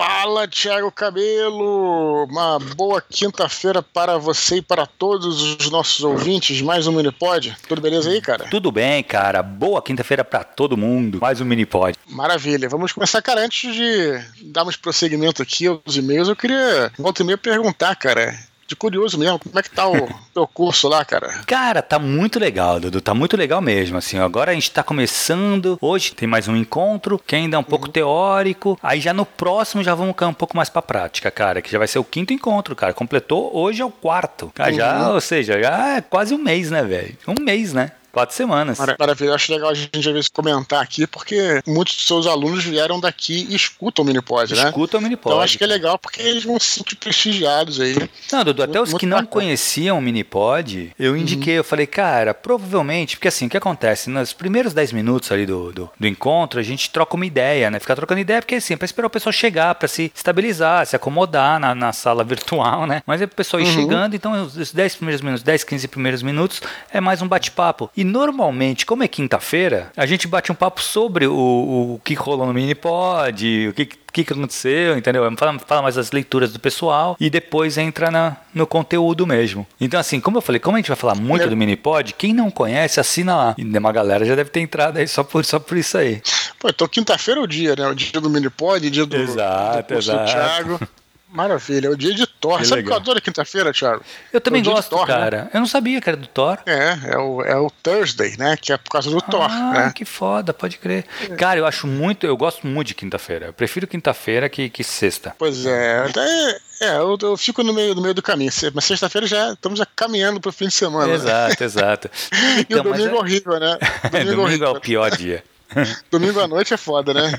Fala, Thiago Cabelo! Uma boa quinta-feira para você e para todos os nossos ouvintes. Mais um Minipod. Tudo beleza aí, cara? Tudo bem, cara. Boa quinta-feira para todo mundo. Mais um Minipod. Maravilha. Vamos começar, cara. Antes de darmos prosseguimento aqui aos e-mails, eu queria, volta e meia, perguntar, cara de curioso mesmo, como é que tá o teu curso lá, cara? Cara, tá muito legal, Dudu, tá muito legal mesmo, assim, agora a gente tá começando, hoje tem mais um encontro, que ainda é um pouco uhum. teórico, aí já no próximo já vamos um pouco mais pra prática, cara, que já vai ser o quinto encontro, cara, completou, hoje é o quarto, cara, uhum. já, ou seja, já é quase um mês, né, velho? Um mês, né? Quatro semanas. Maravilha, eu acho legal a gente às vezes comentar aqui, porque muitos dos seus alunos vieram daqui e escutam o Minipod, né? Escutam o Minipod. Então acho que é legal porque eles vão se sentir prestigiados aí. Não, Dudu, até os que não bacana. conheciam o Minipod, eu indiquei, uhum. eu falei, cara, provavelmente, porque assim, o que acontece? Nos primeiros 10 minutos ali do, do, do, encontro, a gente troca uma ideia, né? Fica trocando ideia, porque assim, é pra esperar o pessoal chegar, pra se estabilizar, se acomodar na, na sala virtual, né? Mas é o pessoal ir uhum. chegando, então os 10 primeiros minutos, 10, 15 primeiros minutos é mais um bate-papo. E normalmente como é quinta-feira, a gente bate um papo sobre o, o que rolou no Minipod, o que, que, que aconteceu, entendeu? Fala, fala, mais das leituras do pessoal e depois entra na, no conteúdo mesmo. Então, assim, como eu falei, como a gente vai falar muito do Minipod, quem não conhece, assina lá. E uma galera já deve ter entrado aí só por, só por isso aí. Pô, então quinta-feira é o dia, né? O dia do Minipod, dia do, exato, do exato. do Thiago. Maravilha, é o dia de Thor. Que Sabe legal. que eu adoro quinta-feira, Thiago? Eu também é gosto, Thor, né? cara. Né? Eu não sabia que era do Thor. É, é o, é o Thursday, né? Que é por causa do ah, Thor. Ah, que foda, pode crer. É. Cara, eu acho muito, eu gosto muito de quinta-feira. Eu prefiro quinta-feira que, que sexta. Pois é, até é, eu, eu, fico no meio, no meio do caminho. Mas sexta-feira já estamos já caminhando para o fim de semana. Exato, né? exato. Então, e o domingo é horrível, né? Domingo, domingo é o pior dia. domingo à noite é foda, né?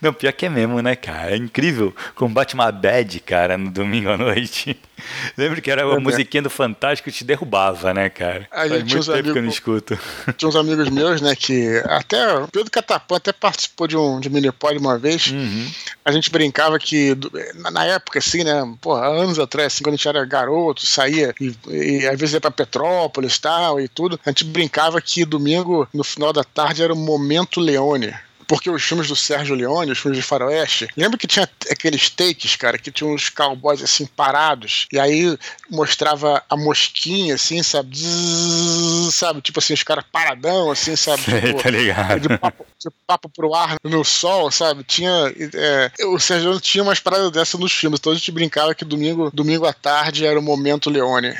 Não, pior que é mesmo, né, cara? É incrível como bate uma bad, cara, no domingo à noite. Lembro que era uma é, musiquinha do Fantástico que te derrubava, né, cara? A Faz muito tempo amigos, que eu não escuto. Tinha uns amigos meus, né, que até o Pedro Catapã até participou de um de Minipod uma vez. Uhum. A gente brincava que, na época, assim, né, porra, anos atrás, assim, quando a gente era garoto, saía e, e às vezes ia pra Petrópolis tal, e tudo, a gente brincava que domingo, no final da tarde, era o momento Leone porque os filmes do Sérgio Leone, os filmes de faroeste, lembra que tinha aqueles takes, cara, que tinha uns cowboys assim parados, e aí mostrava a mosquinha, assim, sabe? Zzz, sabe? Tipo assim, os caras paradão, assim, sabe? Sei, tipo, tá ligado. De papo, de papo pro ar no sol, sabe? Tinha. É, o Sérgio Leone tinha umas paradas dessas nos filmes, então a gente brincava que domingo, domingo à tarde era o momento Leone.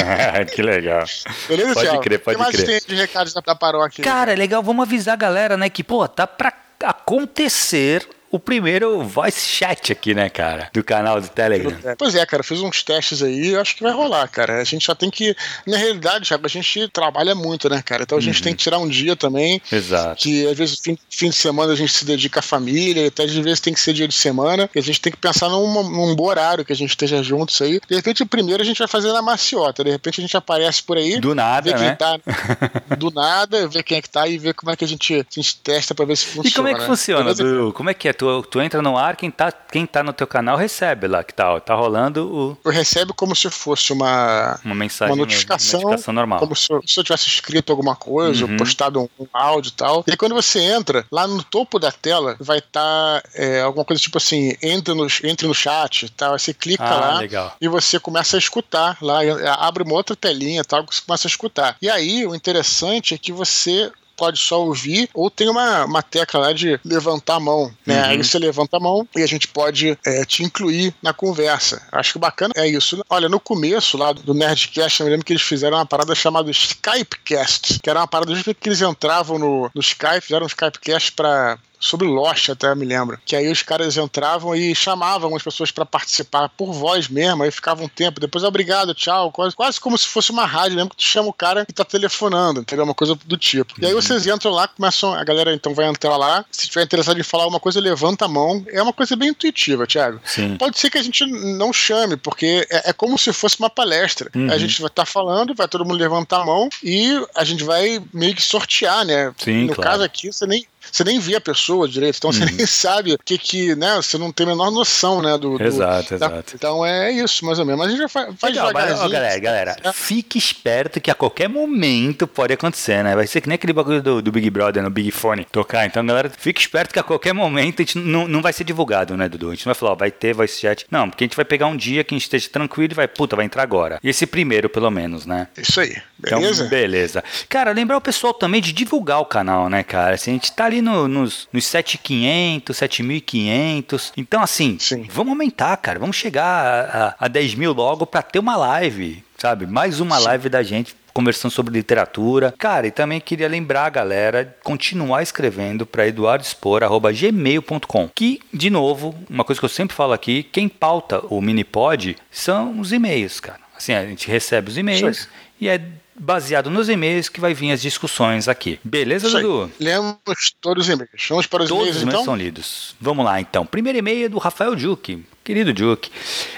que legal. Beleza, Pode crer, pode crer. O que mais tem de recados da paróquia? Cara, é legal, vamos avisar a galera, né, que, pô, tá pra acontecer o primeiro voice chat aqui, né, cara? Do canal do Telegram. Pois é, cara, fiz uns testes aí acho que vai rolar, cara. A gente já tem que. Na realidade, Thiago, a gente trabalha muito, né, cara? Então a gente uhum. tem que tirar um dia também. Exato. Que às vezes fim, fim de semana a gente se dedica à família, até às vezes tem que ser dia de semana. E a gente tem que pensar num, num bom horário que a gente esteja juntos aí. De repente, o primeiro a gente vai fazer na maciota. De repente a gente aparece por aí. Do nada, né? Tá, do nada, ver quem é que tá e ver como é que a gente, a gente testa pra ver se funciona. E como é que né? funciona, Du? Como é que é? Tu, tu entra no ar, quem tá, quem tá no teu canal recebe lá, que tá, tá rolando o. Eu recebe como se fosse uma, uma mensagem, uma notificação, uma notificação normal. Como se, se, eu tivesse escrito alguma coisa, uhum. postado um, um, áudio e tal. E quando você entra, lá no topo da tela vai estar tá, é, alguma coisa tipo assim, entre no, entre no chat tal. Você clica ah, lá legal. e você começa a escutar lá, abre uma outra telinha tal, que você começa a escutar. E aí o interessante é que você pode só ouvir, ou tem uma, uma tecla lá de levantar a mão, né? Uhum. Aí você levanta a mão e a gente pode é, te incluir na conversa. Acho que bacana é isso. Olha, no começo lá do Nerdcast, eu me lembro que eles fizeram uma parada chamada Skypecast, que era uma parada que eles entravam no, no Skype, fizeram um Skypecast para sobre Lost, até me lembro. Que aí os caras entravam e chamavam as pessoas para participar por voz mesmo, aí ficava um tempo, depois obrigado, tchau, quase, quase como se fosse uma rádio, lembra que tu chama o cara que tá telefonando, entendeu? Uma coisa do tipo. E aí uhum. vocês entram lá, começam, a galera então vai entrar lá, se tiver interessado em falar alguma coisa, levanta a mão. É uma coisa bem intuitiva, Thiago. Sim. Pode ser que a gente não chame, porque é, é como se fosse uma palestra. Uhum. A gente vai estar tá falando, vai todo mundo levantar a mão e a gente vai meio que sortear, né? Sim, no claro. caso aqui, você nem você nem vê a pessoa direito, então uhum. você nem sabe o que que, né? Você não tem a menor noção, né? Do, do exato, da, exato. Então é isso, mais ou menos. Mas a gente já faz, faz Legal, mas, ó, galera, galera, é. fique esperto que a qualquer momento pode acontecer, né? Vai ser que nem aquele bagulho do, do Big Brother no Big Fone tocar. Então, galera, fique esperto que a qualquer momento a gente não, não vai ser divulgado, né, Dudu? A gente não vai falar, ó, vai ter voice chat. Não, porque a gente vai pegar um dia que a gente esteja tranquilo e vai, puta, vai entrar agora. E esse primeiro, pelo menos, né? Isso aí. Então, beleza? Então, beleza. Cara, lembrar o pessoal também de divulgar o canal, né, cara? Assim, a gente tá ali no, nos, nos 7,500, 7.500. Então, assim, Sim. vamos aumentar, cara. Vamos chegar a, a, a 10 mil logo pra ter uma live, sabe? Mais uma Sim. live da gente conversando sobre literatura. Cara, e também queria lembrar a galera continuar escrevendo para eduardospor@gmail.com. Que, de novo, uma coisa que eu sempre falo aqui, quem pauta o Minipod são os e-mails, cara. Assim, a gente recebe os e-mails e é baseado nos e-mails que vai vir as discussões aqui. Beleza, Dudu? Lemos todos os e-mails. Vamos para os todos e-mails, os e-mails então? são lidos. Vamos lá, então. Primeiro e-mail é do Rafael Duque. Querido Duke,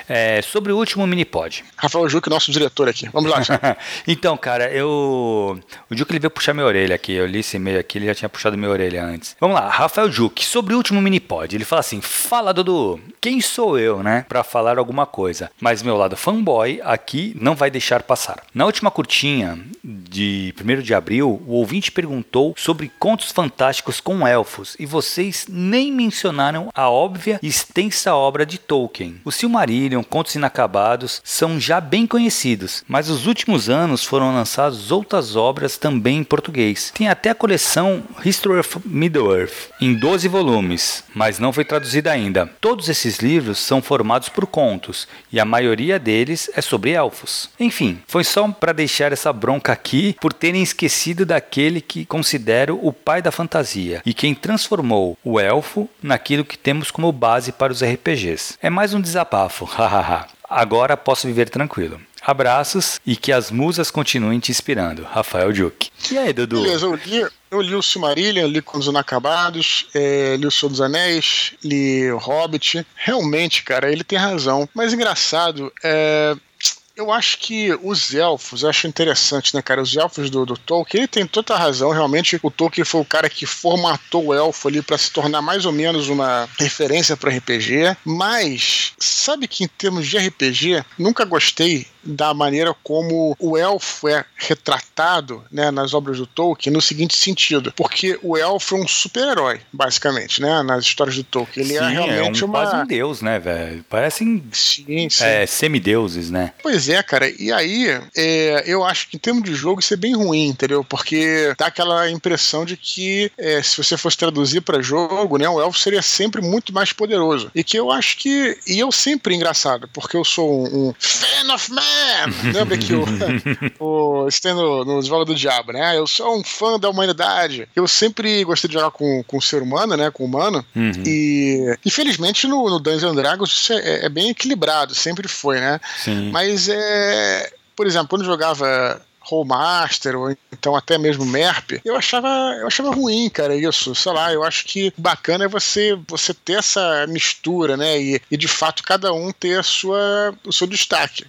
é, sobre o último Minipod. Rafael Duque, nosso diretor aqui. Vamos lá. então, cara, eu. O Duque ele veio puxar minha orelha aqui. Eu li esse e-mail aqui, ele já tinha puxado minha orelha antes. Vamos lá, Rafael Duque, sobre o último Minipod. Ele fala assim: Fala, Dudu, quem sou eu, né, para falar alguma coisa? Mas meu lado fanboy aqui não vai deixar passar. Na última curtinha de 1 de abril, o ouvinte perguntou sobre contos fantásticos com elfos e vocês nem mencionaram a óbvia e extensa obra de Tolkien. O Silmarillion, Contos Inacabados são já bem conhecidos, mas nos últimos anos foram lançadas outras obras também em português. Tem até a coleção History of Middle-earth, em 12 volumes, mas não foi traduzida ainda. Todos esses livros são formados por contos, e a maioria deles é sobre elfos. Enfim, foi só para deixar essa bronca aqui por terem esquecido daquele que considero o pai da fantasia e quem transformou o elfo naquilo que temos como base para os RPGs. É mais um desabafo, hahaha. Agora posso viver tranquilo. Abraços e que as musas continuem te inspirando. Rafael Duque. E aí, Dudu? Beleza, eu li, eu li o Silmarillion, li os Inacabados, é, li o Senhor dos Anéis, li o Hobbit. Realmente, cara, ele tem razão. Mas engraçado, é, eu acho que os elfos, eu acho interessante, né, cara? Os elfos do, do Tolkien, ele tem toda a razão. Realmente, o Tolkien foi o cara que formatou o elfo ali para se tornar mais ou menos uma referência para RPG. Mas, sabe que em termos de RPG, nunca gostei da maneira como o elfo é retratado né, nas obras do Tolkien no seguinte sentido, porque o elfo é um super-herói, basicamente, né, nas histórias do Tolkien. Ele é sim, é realmente é um, uma... quase um deus, né, velho? Parecem sim, sim. É, semideuses, né? Pois é, cara. E aí, é, eu acho que em termos de jogo isso é bem ruim, entendeu? Porque dá aquela impressão de que é, se você fosse traduzir para jogo, né, o elfo seria sempre muito mais poderoso. E que eu acho que... E eu sempre, engraçado, porque eu sou um, um fan of man, Lembra que o, o tem no, no do Diabo, né? Eu sou um fã da humanidade. Eu sempre gostei de jogar com, com o ser humano, né? Com o humano. Uhum. E infelizmente no, no Dungeons Dragons isso é, é, bem equilibrado, sempre foi, né? Sim. Mas é. Por exemplo, quando eu jogava Rollmaster, ou então até mesmo MERP, eu achava, eu achava ruim, cara, isso. Sei lá, eu acho que bacana é você, você ter essa mistura, né? E, e de fato cada um ter a sua, o seu destaque.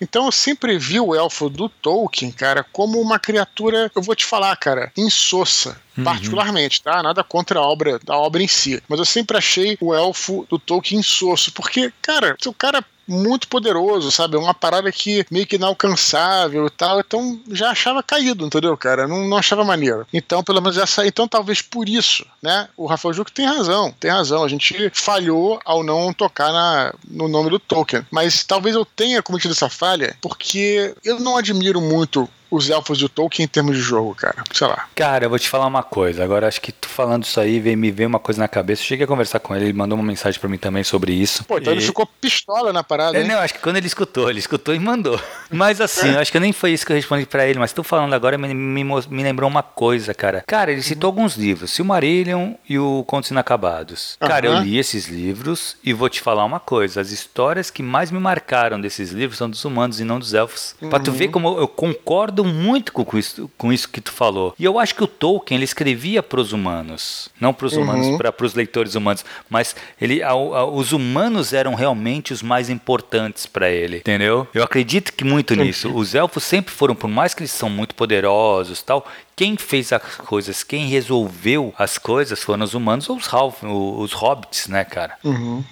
Então eu sempre vi o elfo do Tolkien, cara, como uma criatura, eu vou te falar, cara, insossa. Uhum. Particularmente, tá? Nada contra a obra, a obra em si. Mas eu sempre achei o elfo do Tolkien insosso. Porque, cara, se o cara muito poderoso, sabe? É uma parada que meio que inalcançável e tal. Então já achava caído, entendeu, cara? Não, não achava maneiro. Então, pelo menos essa. Então, talvez por isso, né? O Rafael Juque tem razão, tem razão. A gente falhou ao não tocar na, no nome do Tolkien. Mas talvez eu tenha cometido essa falha porque eu não admiro muito os elfos do Tolkien em termos de jogo, cara. Sei lá. Cara, eu vou te falar uma coisa. Agora, acho que tu falando isso aí, veio, me veio uma coisa na cabeça. Eu cheguei a conversar com ele, ele mandou uma mensagem para mim também sobre isso. Pô, então e... ele ficou pistola na parada, é, Não, acho que quando ele escutou, ele escutou e mandou. Mas assim, eu acho que nem foi isso que eu respondi para ele, mas tu falando agora me, me, me, lembrou uma coisa, cara. Cara, ele citou uhum. alguns livros, Silmarillion e o Contos Inacabados. Uhum. Cara, eu li esses livros e vou te falar uma coisa. As histórias que mais me marcaram desses livros são dos humanos e não dos elfos. Uhum. Pra tu ver como eu concordo muito com isso, com isso que tu falou. E eu acho que o Tolkien ele escrevia para os humanos, não para os uhum. humanos, para os leitores humanos, mas ele, a, a, os humanos eram realmente os mais importantes para ele, entendeu? Eu acredito que muito nisso. Os elfos sempre foram, por mais que eles são muito poderosos, tal, quem fez as coisas, quem resolveu as coisas foram os humanos ou os, os hobbits, né, cara? Uhum.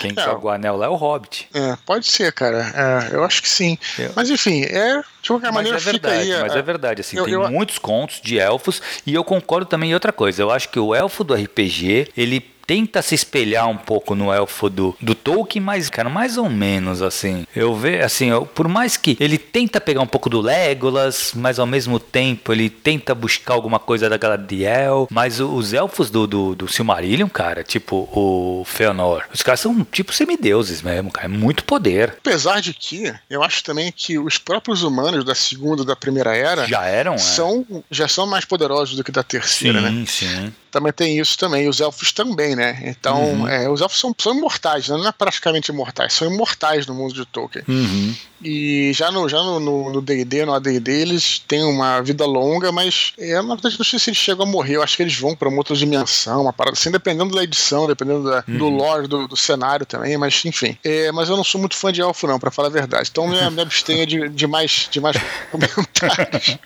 Quem é, joga o anel lá é o Hobbit. É, pode ser, cara. É, eu acho que sim. Eu... Mas enfim, é. De qualquer maneira, mas é verdade, aí, Mas é verdade, assim, eu, tem eu... muitos contos de elfos e eu concordo também em outra coisa. Eu acho que o elfo do RPG, ele tenta se espelhar um pouco no elfo do, do Tolkien, mas, cara, mais ou menos assim. Eu vejo, assim, eu, por mais que ele tenta pegar um pouco do Legolas, mas ao mesmo tempo ele tenta buscar alguma coisa da Galadriel, mas os elfos do, do, do Silmarillion, cara, tipo o Feanor, os caras são tipo semideuses mesmo, cara, é muito poder. Apesar de que, eu acho também que os próprios humanos da segunda e da primeira era já eram, é. são, é. já são mais poderosos do que da terceira, sim, né? Sim, sim também tem isso também. Os elfos também, né? Então, uhum. é, os elfos são, são imortais, né? não é praticamente imortais, são imortais no mundo de Tolkien. Uhum. E já no já no D&D, no, AD&D, eles têm uma vida longa, mas é, na verdade não sei se eles chegam a morrer, eu acho que eles vão para uma outra dimensão, uma parada assim, dependendo da edição, dependendo da, uhum. do lore, do, do, cenário também, mas enfim. É, mas eu não sou muito fã de elfo não, para falar a verdade. Então me, me abstenha de, de, mais, de mais comentários.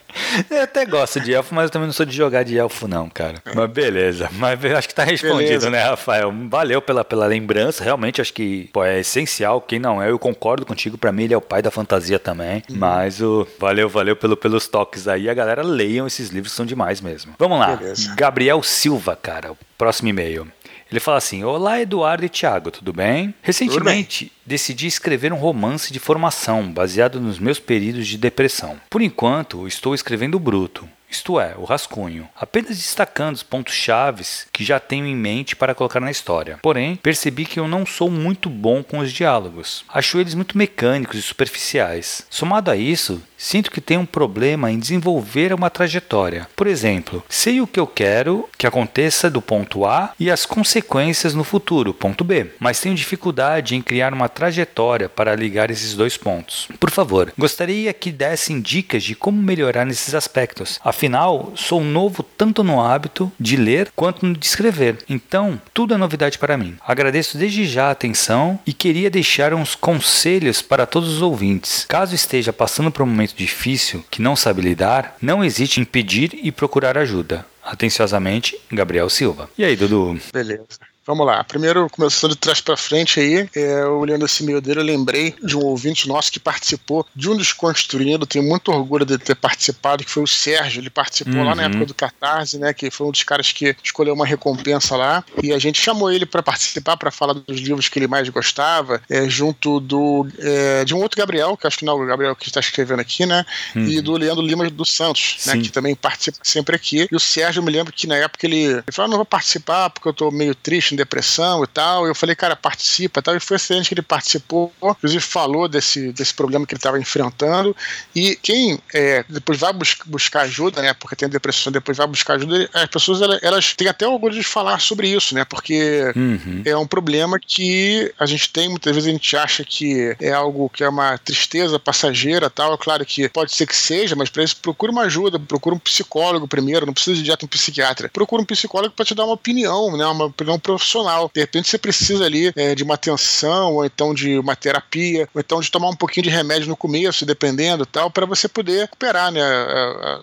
eu até gosto de elfo, mas eu também não sou de jogar de elfo não, cara. É. Mas beleza. Mas eu acho que tá respondido, beleza. né, Rafael? Valeu pela, pela lembrança, realmente acho que pô, é essencial. Quem não é, eu concordo contigo, para mim ele é o pai da fantasia também. Uhum. Mas o valeu, valeu pelo, pelos toques aí. A galera leiam esses livros, são demais mesmo. Vamos lá. Beleza. Gabriel Silva, cara, o próximo e-mail. Ele fala assim: Olá, Eduardo e Thiago, tudo bem? Recentemente. Decidi escrever um romance de formação baseado nos meus períodos de depressão. Por enquanto, estou escrevendo bruto isto é, o rascunho, apenas destacando os pontos chaves que já tenho em mente para colocar na história. Porém, percebi que eu não sou muito bom com os diálogos. Acho eles muito mecânicos e superficiais. Somado a isso, sinto que tenho um problema em desenvolver uma trajetória. Por exemplo, sei o que eu quero que aconteça do ponto A e as consequências no futuro, ponto B, mas tenho dificuldade em criar uma trajetória para ligar esses dois pontos. Por favor, gostaria que dessem dicas de como melhorar nesses aspectos. Afinal, sou novo tanto no hábito de ler quanto no de escrever, então tudo é novidade para mim. Agradeço desde já a atenção e queria deixar uns conselhos para todos os ouvintes. Caso esteja passando por um momento difícil que não sabe lidar, não hesite em pedir e procurar ajuda. Atenciosamente, Gabriel Silva. E aí, Dudu? Beleza. Vamos lá. Primeiro, começando de trás para frente aí, é, olhando esse meio dele, eu lembrei de um ouvinte nosso que participou de um Desconstruindo. Tenho muito orgulho de ter participado, que foi o Sérgio. Ele participou uhum. lá na uhum. época do Catarse, né? Que foi um dos caras que escolheu uma recompensa lá. E a gente chamou ele para participar, para falar dos livros que ele mais gostava, é, junto do é, de um outro Gabriel, que acho que não é o Gabriel que está escrevendo aqui, né? Uhum. E do Leandro Lima dos Santos, né? Que também participa sempre aqui. E o Sérgio, eu me lembro que na época ele, ele falou: ah, não vou participar porque eu tô meio triste depressão e tal. Eu falei, cara, participa e tal. E foi excelente que ele participou, inclusive falou desse, desse problema que ele estava enfrentando. E quem é, depois vai bus buscar ajuda, né? Porque tem depressão, depois vai buscar ajuda, as pessoas elas, elas têm até orgulho de falar sobre isso, né? Porque uhum. é um problema que a gente tem, muitas vezes a gente acha que é algo que é uma tristeza passageira tal. É claro que pode ser que seja, mas para isso procura uma ajuda, procura um psicólogo primeiro, não precisa de direto um psiquiatra. Procura um psicólogo para te dar uma opinião, né? Uma opinião profissional. De repente você precisa ali é, de uma atenção, ou então de uma terapia, ou então de tomar um pouquinho de remédio no começo, dependendo tal, para você poder recuperar né,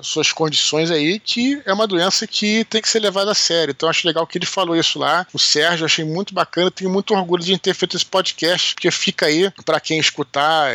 as suas condições aí, que é uma doença que tem que ser levada a sério. Então acho legal que ele falou isso lá. O Sérgio, achei muito bacana, tenho muito orgulho de ter feito esse podcast, porque fica aí para quem escutar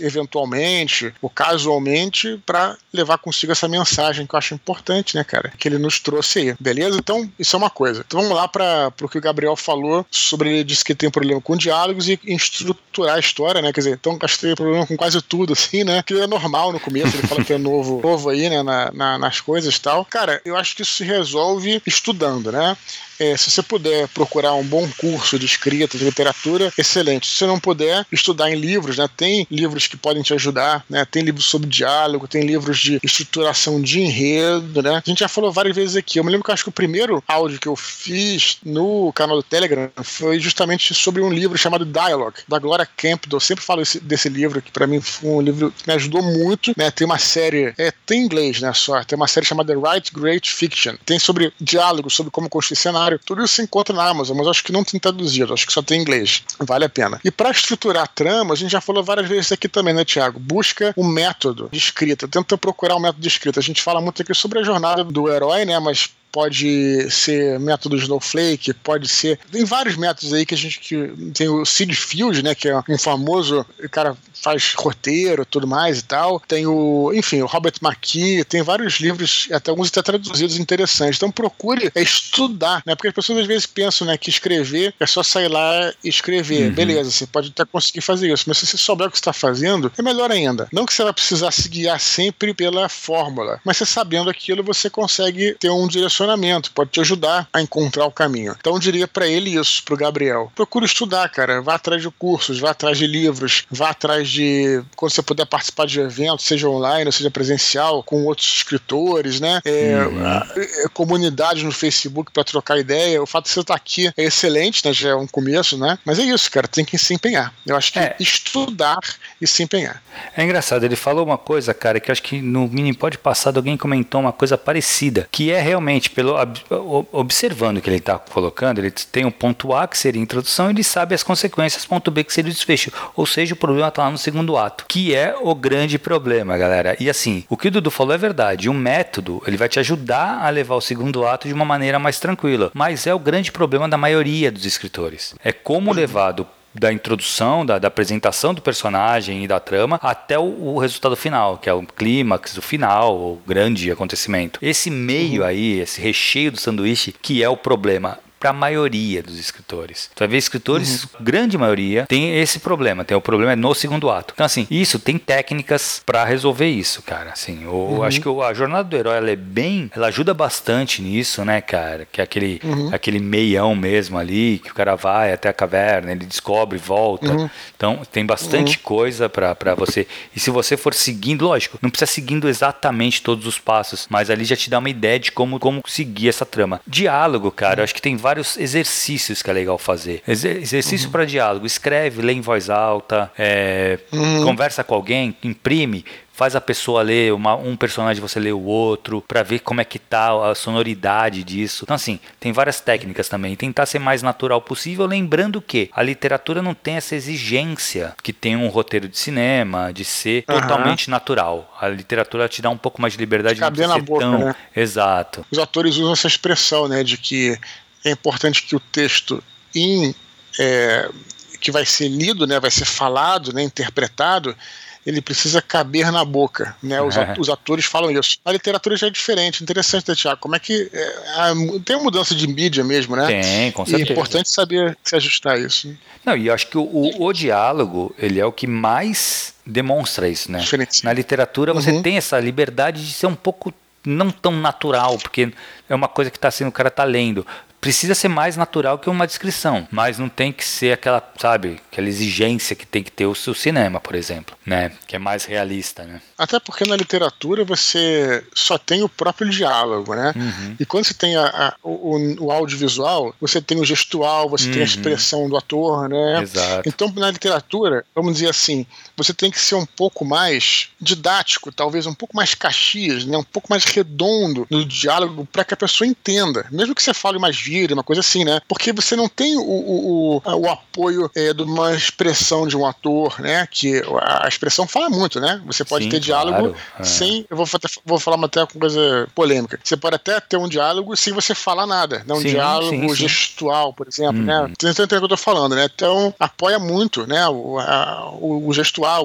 eventualmente ou casualmente para levar consigo essa mensagem que eu acho importante, né, cara? Que ele nos trouxe aí, beleza? Então, isso é uma coisa. Então vamos lá para o que Gabriel falou sobre ele disse que tem problema com diálogos e estruturar a história, né? Quer dizer, então que tem problema com quase tudo, assim, né? Que é normal no começo, ele fala que é novo, novo aí, né? Na, na, nas coisas e tal. Cara, eu acho que isso se resolve estudando, né? É, se você puder procurar um bom curso de escrita, de literatura, excelente. Se você não puder, estudar em livros, né? Tem livros que podem te ajudar, né? Tem livros sobre diálogo, tem livros de estruturação de enredo, né? A gente já falou várias vezes aqui. Eu me lembro que acho que o primeiro áudio que eu fiz no canal do Telegram foi justamente sobre um livro chamado Dialogue, da Gloria Campbell. Eu sempre falo esse, desse livro, que para mim foi um livro que me ajudou muito, né? Tem uma série, é, tem inglês, né? Só, tem uma série chamada Write Great Fiction. Tem sobre diálogo, sobre como construir cenário. Tudo isso se encontra na Amazon, mas acho que não tem traduzido, acho que só tem inglês. Vale a pena. E para estruturar a trama, a gente já falou várias vezes aqui também, né, Tiago? Busca um método de escrita. Tenta procurar um método de escrita. A gente fala muito aqui sobre a jornada do herói, né? Mas pode ser método Snowflake, pode ser. Tem vários métodos aí que a gente que tem o Sid Field, né, que é um famoso cara faz roteiro, tudo mais e tal. Tem o, enfim, o Robert McKee, tem vários livros, até alguns até traduzidos interessantes. Então procure estudar, né? Porque as pessoas às vezes pensam, né, que escrever é só sair lá e escrever. Uhum. Beleza, você pode até conseguir fazer isso, mas se você souber o que está fazendo, é melhor ainda. Não que você vai precisar se guiar sempre pela fórmula, mas você sabendo aquilo, você consegue ter um direcionamento pode te ajudar a encontrar o caminho. Então eu diria para ele isso, pro Gabriel. Procure estudar, cara. Vá atrás de cursos, vá atrás de livros, vá atrás de. Quando você puder participar de eventos, seja online ou seja presencial, com outros escritores, né? É, uhum. é, comunidades no Facebook para trocar ideia. O fato de você estar aqui é excelente, né? Já é um começo, né? Mas é isso, cara. Tem que se empenhar. Eu acho que é. estudar e se empenhar. É engraçado, ele falou uma coisa, cara, que eu acho que no mini pode passado alguém comentou uma coisa parecida, que é realmente pelo observando o que ele está colocando, ele tem um ponto A que seria a introdução, ele sabe as consequências, ponto B que seria o desfecho. Ou seja, o problema está lá no segundo ato, que é o grande problema, galera. E assim, o que o Dudu falou é verdade. Um método, ele vai te ajudar a levar o segundo ato de uma maneira mais tranquila, mas é o grande problema da maioria dos escritores. É como levar do da introdução, da, da, apresentação do personagem e da trama até o, o, resultado final, que é o clímax do final, o grande acontecimento. Esse meio uhum. aí, esse recheio do sanduíche, que é o problema para a maioria dos escritores. Tu vai ver escritores, uhum. grande maioria, tem esse problema. Tem o problema é no segundo ato. Então, assim, isso tem técnicas para resolver isso, cara. Assim, eu uhum. acho que a jornada do herói ela é bem. Ela ajuda bastante nisso, né, cara? Que é aquele, uhum. aquele meião mesmo ali, que o cara vai até a caverna, ele descobre, volta. Uhum. Então, tem bastante uhum. coisa para você. E se você for seguindo, lógico, não precisa seguindo exatamente todos os passos, mas ali já te dá uma ideia de como, como seguir essa trama. Diálogo, cara, eu acho que tem vários vários exercícios que é legal fazer. exercício uhum. para diálogo. Escreve, lê em voz alta, é, uhum. conversa com alguém, imprime, faz a pessoa ler uma, um personagem você lê o outro para ver como é que tá a sonoridade disso. Então assim, tem várias técnicas também. Tentar ser mais natural possível, lembrando que a literatura não tem essa exigência que tem um roteiro de cinema de ser uhum. totalmente natural. A literatura te dá um pouco mais de liberdade de, de caber na boca, tão... né? Exato. Os atores usam essa expressão, né, de que é importante que o texto em, é, que vai ser lido, né, vai ser falado, né, interpretado, ele precisa caber na boca, né? Os, é. atores falam isso. A literatura já é diferente, interessante, né, Tiago? Como é que é, a, tem uma mudança de mídia mesmo, né? Tem, com certeza. E é importante saber se ajustar isso. Né? Não, e eu acho que o, o, o, diálogo ele é o que mais demonstra isso, né? Diferente. Na literatura você uhum. tem essa liberdade de ser um pouco não tão natural, porque é uma coisa que está sendo o cara está lendo precisa ser mais natural que uma descrição, mas não tem que ser aquela, sabe, aquela exigência que tem que ter o seu cinema, por exemplo, né, que é mais realista, né? Até porque na literatura você só tem o próprio diálogo, né? Uhum. E quando você tem a, a, o, o, audiovisual, você tem o gestual, você uhum. tem a uhum. expressão do ator, né? Exato. Então na literatura, vamos dizer assim, você tem que ser um pouco mais didático, talvez um pouco mais caxias, né? Um pouco mais redondo no diálogo para que a pessoa entenda, mesmo que você fale mais uma coisa assim, né? Porque você não tem o, o, o, o apoio é, de uma expressão de um ator, né? Que a expressão fala muito, né? Você pode Sim, ter diálogo claro. É. sem. Eu vou, vou falar até uma coisa polêmica. Você pode até ter um diálogo sem você falar nada, né? Um sim, diálogo sim, gestual, por exemplo, né? Uhum. Você entende o que eu tô falando, né? Então, apoia muito, né? O, a, o, o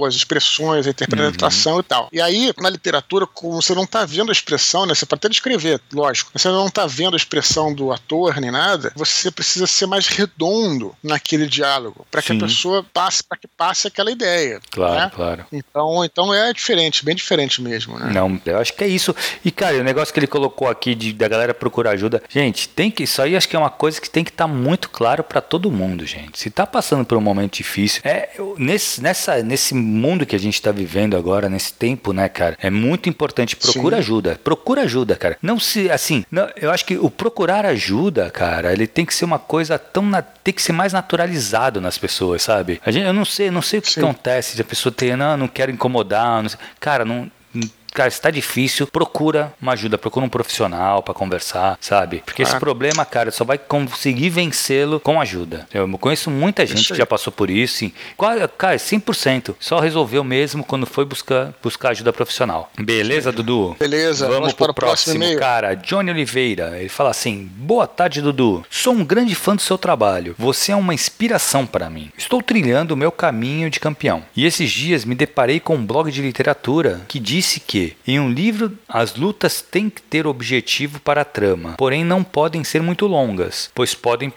as expressões, a interpretação uhum. e tal. E aí, na literatura, como você não tá vendo a expressão, né? Você pode até descrever, lógico. Você não tá vendo a expressão do ator, nem nada, você precisa ser mais redondo naquele diálogo, para que a pessoa passe, para que passe aquela ideia. Claro, né? claro. Então, então é diferente, bem diferente mesmo, né? Não, eu acho que é isso. E, cara, o negócio que ele colocou aqui de, da galera procurar ajuda, gente, tem que. Isso aí acho que é uma coisa que tem que estar tá muito claro para todo mundo, gente. Se tá passando por um momento difícil, é nesse, nessa, nesse mundo que a gente tá vivendo agora, nesse tempo, né, cara, é muito importante. Procura Sim. ajuda. Procura ajuda, cara. Não se. Assim, não, eu acho que o procurar ajuda, cara, ele tem que ser uma coisa tão. Na, tem que ser mais naturalizado nas pessoas, sabe? A gente, eu não sei, não sei o que Sim. acontece de a pessoa ter, não, não quero incomodar. Não cara, não, cara, está difícil, procura uma ajuda, procura um profissional para conversar, sabe? Porque ah. esse problema, cara, só vai conseguir vencê-lo com ajuda. Eu conheço muita gente que já passou por isso, sim. Cara, 100%. Só resolveu mesmo quando foi buscar, buscar ajuda profissional. Beleza, Dudu? Beleza. Vamos, pro para próximo, próximo cara. Johnny Oliveira. Ele fala assim: Boa tarde, Dudu. Sou um grande fã do seu trabalho. Você é uma inspiração para mim. Estou trilhando o meu caminho de campeão. E esses dias me deparei com um blog de literatura que disse que em um livro as lutas têm que ter objetivo para a trama, porém não podem ser muito longas, pois podem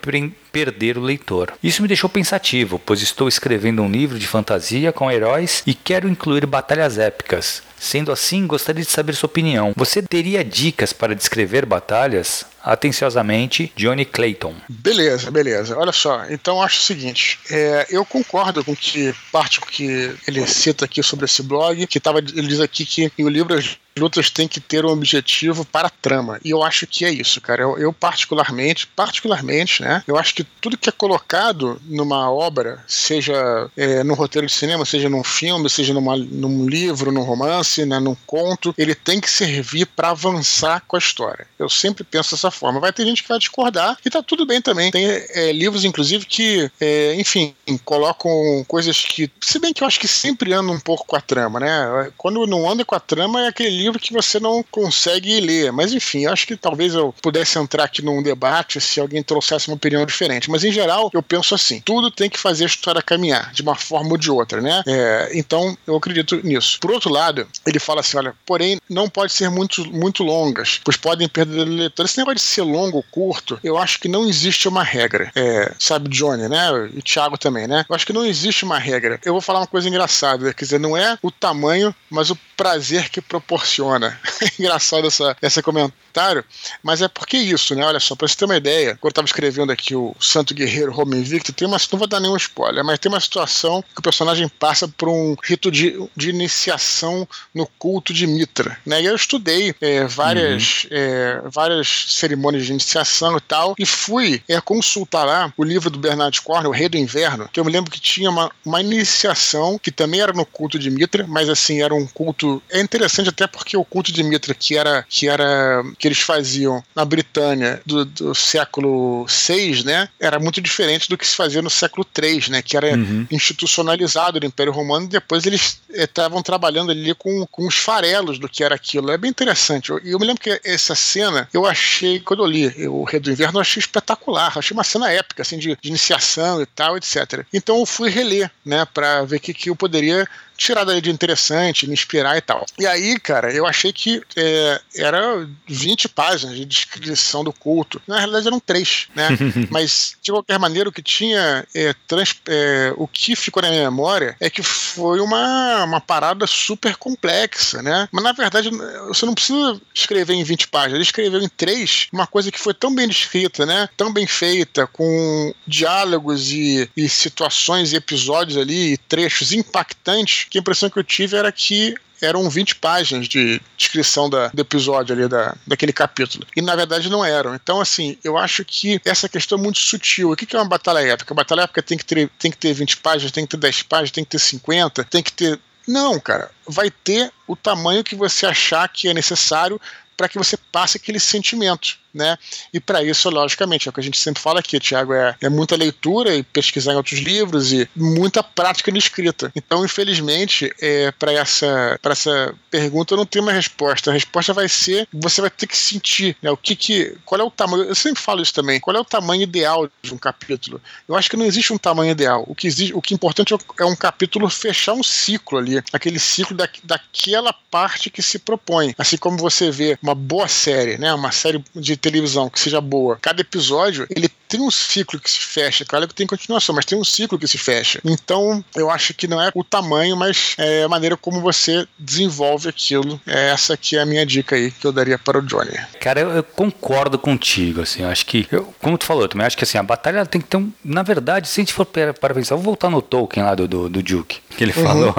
perder o leitor. Isso me deixou pensativo, pois estou escrevendo um livro de fantasia com heróis e quero incluir batalhas épicas. Sendo assim, gostaria de saber sua opinião. Você teria dicas para descrever batalhas? Atenciosamente, Johnny Clayton. Beleza, beleza. Olha só, então acho o seguinte: é, eu concordo com que parte que ele cita aqui sobre esse blog, que tava, ele diz aqui que o livro lutas têm que ter um objetivo para a trama. E eu acho que é isso, cara. Eu, eu, particularmente, particularmente, né? Eu acho que tudo que é colocado numa obra, seja é, no roteiro de cinema, seja num filme, seja numa, num livro, num romance, né, num conto, ele tem que servir para avançar com a história. Eu sempre penso dessa forma. Vai ter gente que vai discordar e tá tudo bem também. Tem é, livros, inclusive, que, é, enfim, colocam coisas que, se bem que eu acho que sempre andam um pouco com a trama, né? Quando não anda com a trama é aquele livro que você não consegue ler. Mas enfim, acho que talvez eu pudesse entrar aqui num debate se alguém trouxesse uma opinião diferente. Mas em geral, eu penso assim: tudo tem que fazer a história caminhar, de uma forma ou de outra, né? É, então, eu acredito nisso. Por outro lado, ele fala assim: olha, porém, não pode ser muito, muito longas, pois podem perder o leitor. Esse negócio de ser longo ou curto, eu acho que não existe uma regra. É, sabe, Johnny, né? E Thiago também, né? Eu acho que não existe uma regra. Eu vou falar uma coisa engraçada, quer dizer, não é o tamanho, mas o prazer que proporciona. Engraçado essa, esse mas é porque isso, né? Olha só, pra você ter uma ideia, quando eu tava escrevendo aqui o Santo Guerreiro Roma Invicto, tem uma, não vou dar nenhum spoiler, mas tem uma situação que o personagem passa por um rito de, de iniciação no culto de Mitra, né? E eu estudei é, várias, uhum. é, várias cerimônias de iniciação e tal, e fui é, consultar lá o livro do Bernard Cornwell, O Rei do Inverno, que eu me lembro que tinha uma, uma iniciação que também era no culto de Mitra, mas assim, era um culto é interessante até porque o culto de Mitra, que era que era que eles faziam na Britânia do, do século VI, né, era muito diferente do que se fazia no século III, né, que era uhum. institucionalizado no Império Romano. E depois eles estavam trabalhando ali com, com os farelos do que era aquilo. É bem interessante. E eu, eu, me lembro que essa cena eu achei quando eu li o Rei do Inverno, eu achei espetacular. achei uma cena épica, assim, de, de iniciação e tal, etc. Então eu fui reler, né, para ver o que, que eu poderia tirar dali de interessante, me inspirar e tal. E aí, cara, eu achei que é, era 20 páginas de descrição do culto. Na realidade eram três, né? Mas, de qualquer maneira, o que tinha, é, trans, é, o que ficou na minha memória é que foi uma, uma parada super complexa, né? Mas, na verdade, você não precisa escrever em 20 páginas. Ele escreveu em três uma coisa que foi tão bem descrita, né? Tão bem feita, com diálogos e, e situações e episódios ali, e trechos impactantes, que a impressão que eu tive era que eram 20 páginas de descrição da, do episódio ali, da, daquele capítulo. E na verdade não eram. Então, assim, eu acho que essa questão é muito sutil. O que é uma batalha épica? A batalha épica tem que ter, tem que ter 20 páginas, tem que ter 10 páginas, tem que ter 50, tem que ter. Não, cara. Vai ter o tamanho que você achar que é necessário para que você passe aquele sentimento né? E para isso, logicamente, é o que a gente sempre fala aqui, Tiago, é, é muita leitura e pesquisar em outros livros e muita prática de escrita. Então, infelizmente, é, para essa, essa pergunta eu não tenho uma resposta. A resposta vai ser: você vai ter que sentir né, o que, que. Qual é o tamanho. Eu sempre falo isso também. Qual é o tamanho ideal de um capítulo? Eu acho que não existe um tamanho ideal. O que, existe, o que é importante é um capítulo fechar um ciclo ali, aquele ciclo da, daquela parte que se propõe. Assim como você vê uma boa série, né? Uma série de televisão que seja boa, cada episódio, ele tem um ciclo que se fecha. Claro que tem continuação, mas tem um ciclo que se fecha. Então, eu acho que não é o tamanho, mas é a maneira como você desenvolve aquilo. É essa aqui é a minha dica aí que eu daria para o Johnny. Cara, eu, eu concordo contigo, assim, eu acho que, eu, como tu falou, eu também acho que assim, a batalha tem que ter um, na verdade, se a gente for para, para pensar, vou voltar no Tolkien lá do, do, do Duke, que ele uhum. falou.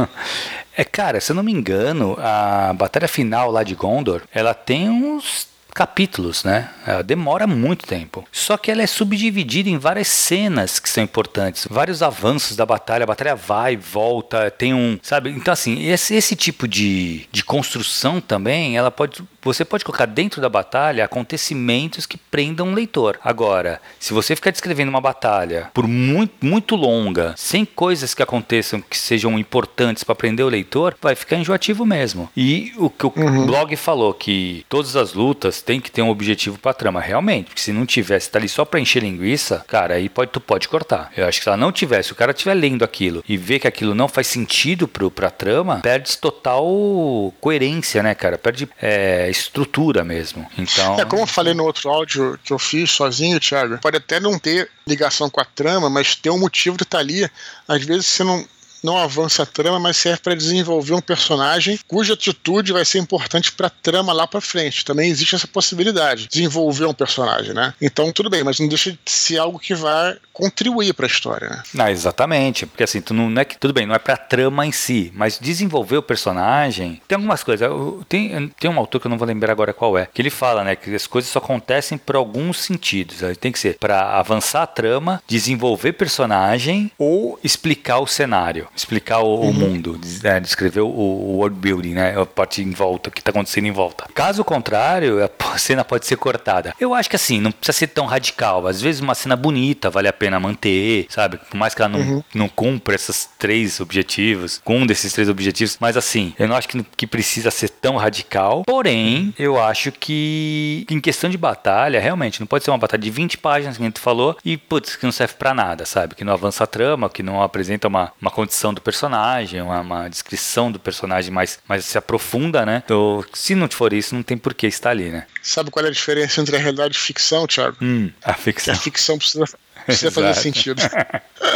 É, cara, se eu não me engano, a batalha final lá de Gondor, ela tem uns capítulos, né? Ela demora muito tempo. Só que ela é subdividida em várias cenas que são importantes, vários avanços da batalha. A batalha vai, volta, tem um, sabe? Então assim, esse, esse tipo de, de construção também, ela pode, você pode colocar dentro da batalha acontecimentos que prendam o leitor. Agora, se você ficar descrevendo uma batalha por muito, muito longa, sem coisas que aconteçam que sejam importantes para prender o leitor, vai ficar enjoativo mesmo. E o que o uhum. blog falou que todas as lutas tem que ter um objetivo pra trama, realmente. Porque se não tivesse, tá ali só pra encher linguiça, cara, aí pode, tu pode cortar. Eu acho que se ela não tivesse, o cara estiver lendo aquilo e ver que aquilo não faz sentido pro, pra trama, perde total coerência, né, cara? Perde é, estrutura mesmo. Então. É, como eu falei no outro áudio que eu fiz sozinho, Thiago, pode até não ter ligação com a trama, mas ter um motivo de estar tá ali. Às vezes você não não avança a trama, mas serve para desenvolver um personagem cuja atitude vai ser importante para a trama lá para frente. Também existe essa possibilidade, desenvolver um personagem, né? Então tudo bem, mas não deixa de ser algo que vai contribuir para a história, né? Exatamente, porque assim, tu não, não é que tudo bem, não é para a trama em si, mas desenvolver o personagem. Tem algumas coisas, tem tem um autor que eu não vou lembrar agora qual é, que ele fala, né, que as coisas só acontecem por alguns sentidos. Tem que ser para avançar a trama, desenvolver personagem ou explicar o cenário explicar o, uhum. mundo, é, descrever o, o, world building, né? A parte em volta, o que está acontecendo em volta. Caso contrário, a cena pode ser cortada. Eu acho que assim, não precisa ser tão radical. Às vezes uma cena bonita vale a pena manter, sabe? Por mais que ela não, uhum. não cumpra esses três objetivos, com um desses três objetivos, mas assim, eu não acho que, que precisa ser tão radical. Porém, eu acho que em questão de batalha, realmente, não pode ser uma batalha de 20 páginas, que a gente falou, e putz, que não serve para nada, sabe? Que não avança a trama, que não apresenta uma, uma condição do personagem, uma, uma, descrição do personagem mais, mais se aprofunda, né? Então, se não for isso, não tem por que estar ali, né? Sabe qual é a diferença entre a realidade e ficção, Thiago? Hum, a ficção. Que a ficção precisa Precisa fazer sentido.